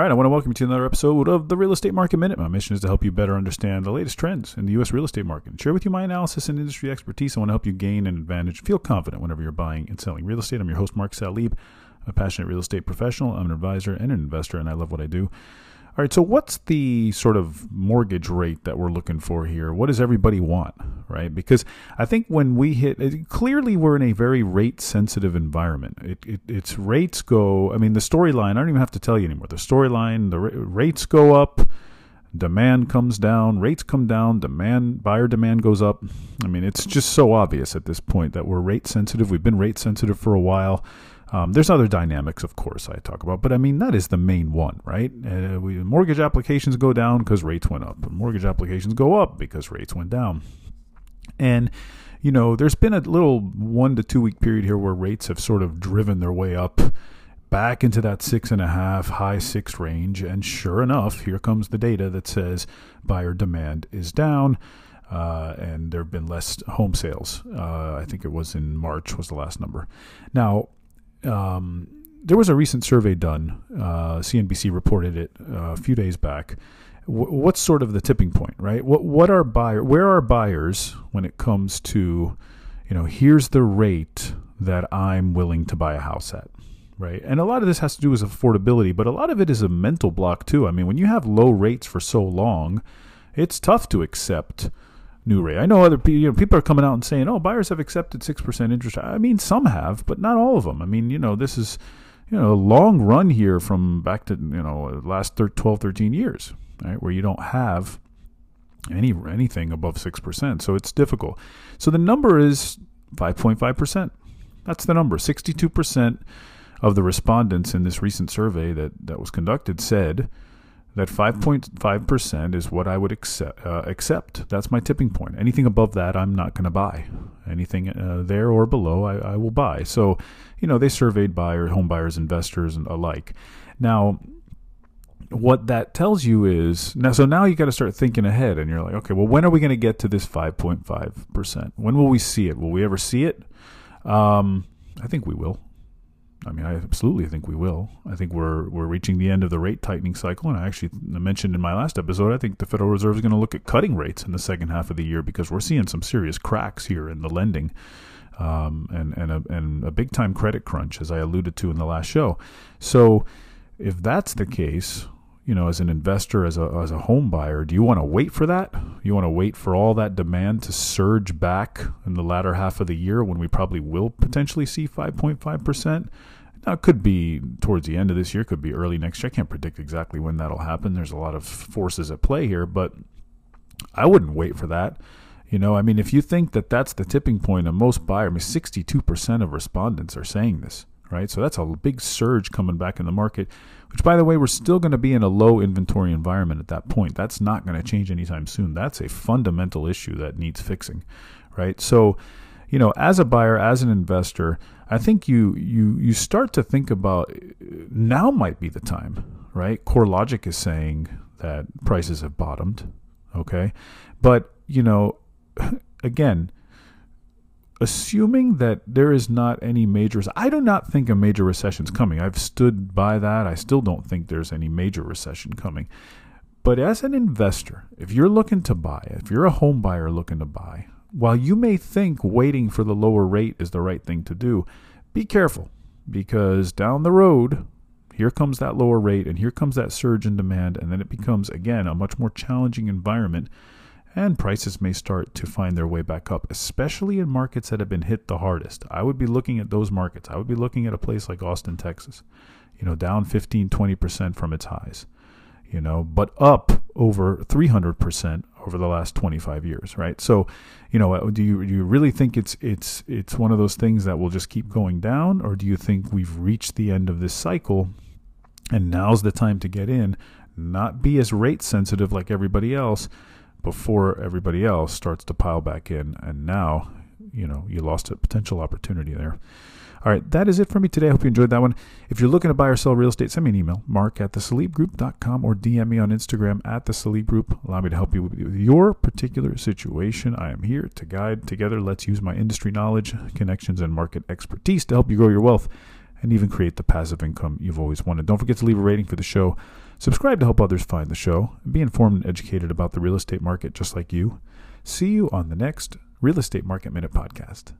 right, I want to welcome you to another episode of the Real Estate Market Minute. My mission is to help you better understand the latest trends in the U.S. real estate market and share with you my analysis and industry expertise. I want to help you gain an advantage, feel confident whenever you're buying and selling real estate. I'm your host, Mark Salib. A passionate real estate professional. I'm an advisor and an investor, and I love what I do. All right, so what's the sort of mortgage rate that we're looking for here? What does everybody want, right? Because I think when we hit, it, clearly we're in a very rate sensitive environment. It, it, its rates go, I mean, the storyline, I don't even have to tell you anymore. The storyline, the rates go up, demand comes down, rates come down, demand, buyer demand goes up. I mean, it's just so obvious at this point that we're rate sensitive. We've been rate sensitive for a while. Um, there's other dynamics, of course, I talk about, but I mean that is the main one, right? Uh, we, mortgage applications go down because rates went up. Mortgage applications go up because rates went down, and you know there's been a little one to two week period here where rates have sort of driven their way up back into that six and a half, high six range, and sure enough, here comes the data that says buyer demand is down. Uh, and there have been less home sales. Uh, I think it was in March was the last number. Now, um, there was a recent survey done. Uh, CNBC reported it uh, a few days back. W- what's sort of the tipping point, right? What what are buyer? Where are buyers when it comes to, you know, here's the rate that I'm willing to buy a house at, right? And a lot of this has to do with affordability, but a lot of it is a mental block too. I mean, when you have low rates for so long, it's tough to accept new rate. I know other people, you know, people are coming out and saying, "Oh, buyers have accepted six percent interest." I mean, some have, but not all of them. I mean, you know, this is you know a long run here from back to you know last 12, 13 years, right, where you don't have any anything above six percent. So it's difficult. So the number is five point five percent. That's the number. Sixty-two percent of the respondents in this recent survey that that was conducted said that 5.5% is what I would accept, uh, accept. That's my tipping point. Anything above that, I'm not going to buy. Anything uh, there or below, I, I, will buy. So, you know, they surveyed buyers, home buyers, investors, and alike. Now, what that tells you is now, so now you got to start thinking ahead and you're like, okay, well, when are we going to get to this 5.5%? When will we see it? Will we ever see it? Um, I think we will. I mean, I absolutely think we will. I think we're we're reaching the end of the rate tightening cycle, and I actually mentioned in my last episode, I think the Federal Reserve is going to look at cutting rates in the second half of the year because we're seeing some serious cracks here in the lending, um, and and a, and a big time credit crunch, as I alluded to in the last show. So, if that's the case, you know, as an investor, as a as a home buyer, do you want to wait for that? You want to wait for all that demand to surge back in the latter half of the year when we probably will potentially see 5.5 percent? Now, it could be towards the end of this year, could be early next year. I can't predict exactly when that'll happen. There's a lot of forces at play here, but I wouldn't wait for that. You know, I mean, if you think that that's the tipping point, and most buyers, I mean, 62% of respondents are saying this, right? So that's a big surge coming back in the market, which, by the way, we're still going to be in a low inventory environment at that point. That's not going to change anytime soon. That's a fundamental issue that needs fixing, right? So, you know, as a buyer, as an investor, I think you you you start to think about now might be the time, right? CoreLogic is saying that prices have bottomed, okay? But, you know, again, assuming that there is not any major I do not think a major recession is coming. I've stood by that. I still don't think there's any major recession coming. But as an investor, if you're looking to buy, if you're a home buyer looking to buy, while you may think waiting for the lower rate is the right thing to do, be careful because down the road, here comes that lower rate and here comes that surge in demand, and then it becomes, again, a much more challenging environment. And prices may start to find their way back up, especially in markets that have been hit the hardest. I would be looking at those markets. I would be looking at a place like Austin, Texas, you know, down 15, 20% from its highs, you know, but up over 300% over the last 25 years, right? So, you know, do you do you really think it's it's it's one of those things that will just keep going down, or do you think we've reached the end of this cycle, and now's the time to get in, not be as rate sensitive like everybody else, before everybody else starts to pile back in, and now, you know, you lost a potential opportunity there. All right, that is it for me today. I hope you enjoyed that one. If you're looking to buy or sell real estate, send me an email, mark at thesalibgroup.com or DM me on Instagram at the Salib Group. Allow me to help you with your particular situation. I am here to guide together. Let's use my industry knowledge, connections, and market expertise to help you grow your wealth and even create the passive income you've always wanted. Don't forget to leave a rating for the show. Subscribe to help others find the show and be informed and educated about the real estate market just like you. See you on the next Real Estate Market Minute podcast.